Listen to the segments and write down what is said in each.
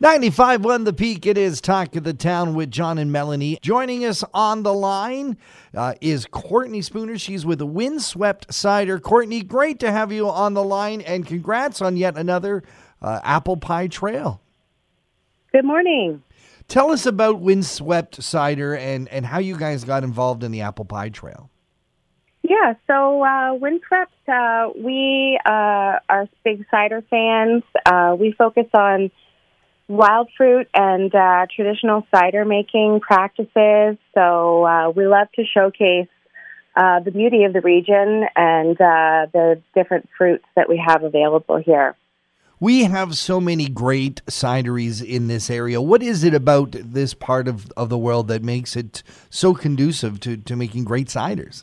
95.1 The Peak. It is Talk of the Town with John and Melanie. Joining us on the line uh, is Courtney Spooner. She's with the Windswept Cider. Courtney, great to have you on the line, and congrats on yet another uh, apple pie trail. Good morning. Tell us about Windswept Cider and, and how you guys got involved in the apple pie trail. Yeah, so uh, Windswept, uh, we uh, are big cider fans. Uh, we focus on wild fruit and uh, traditional cider making practices. So uh, we love to showcase uh, the beauty of the region and uh, the different fruits that we have available here. We have so many great cideries in this area. What is it about this part of, of the world that makes it so conducive to, to making great ciders?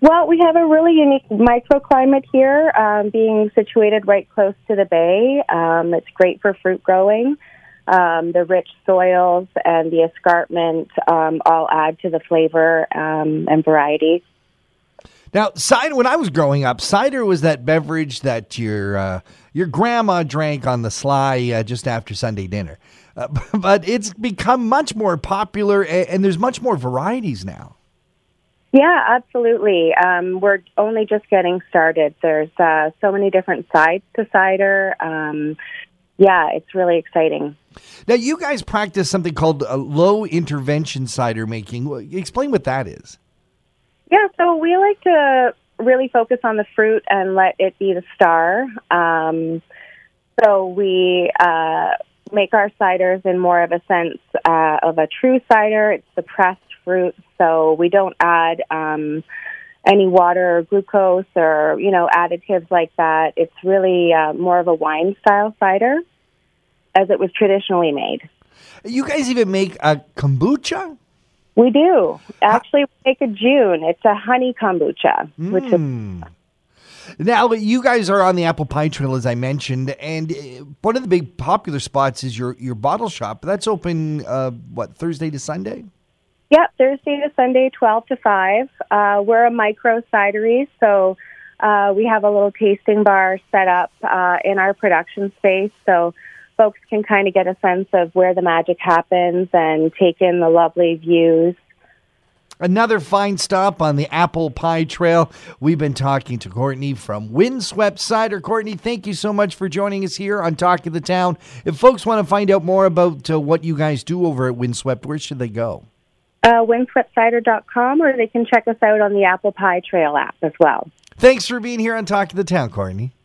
Well, we have a really unique microclimate here, um, being situated right close to the bay. Um, it's great for fruit growing. Um, the rich soils and the escarpment um, all add to the flavor um, and variety. Now, cider. When I was growing up, cider was that beverage that your uh, your grandma drank on the sly uh, just after Sunday dinner. Uh, but it's become much more popular, and, and there's much more varieties now. Yeah, absolutely. Um, we're only just getting started. There's uh, so many different sides to cider. Um, yeah, it's really exciting. Now, you guys practice something called uh, low intervention cider making. Explain what that is. Yeah, so we like to really focus on the fruit and let it be the star. Um, so we uh, make our ciders in more of a sense uh, of a true cider. It's the pressed fruit, so we don't add um, any water or glucose or you know additives like that. It's really uh, more of a wine style cider, as it was traditionally made. You guys even make a kombucha. We do actually we make a Jun. It's a honey kombucha, mm. which is Hmm. Now, you guys are on the Apple Pie Trail, as I mentioned, and uh, one of the big popular spots is your, your bottle shop. That's open, uh, what, Thursday to Sunday? Yep, Thursday to Sunday, 12 to 5. Uh, we're a micro cidery, so uh, we have a little tasting bar set up uh, in our production space so folks can kind of get a sense of where the magic happens and take in the lovely views. Another fine stop on the Apple Pie Trail. We've been talking to Courtney from Windswept Cider. Courtney, thank you so much for joining us here on Talk of the Town. If folks want to find out more about uh, what you guys do over at Windswept, where should they go? Uh, windsweptcider.com, or they can check us out on the Apple Pie Trail app as well. Thanks for being here on Talk of the Town, Courtney.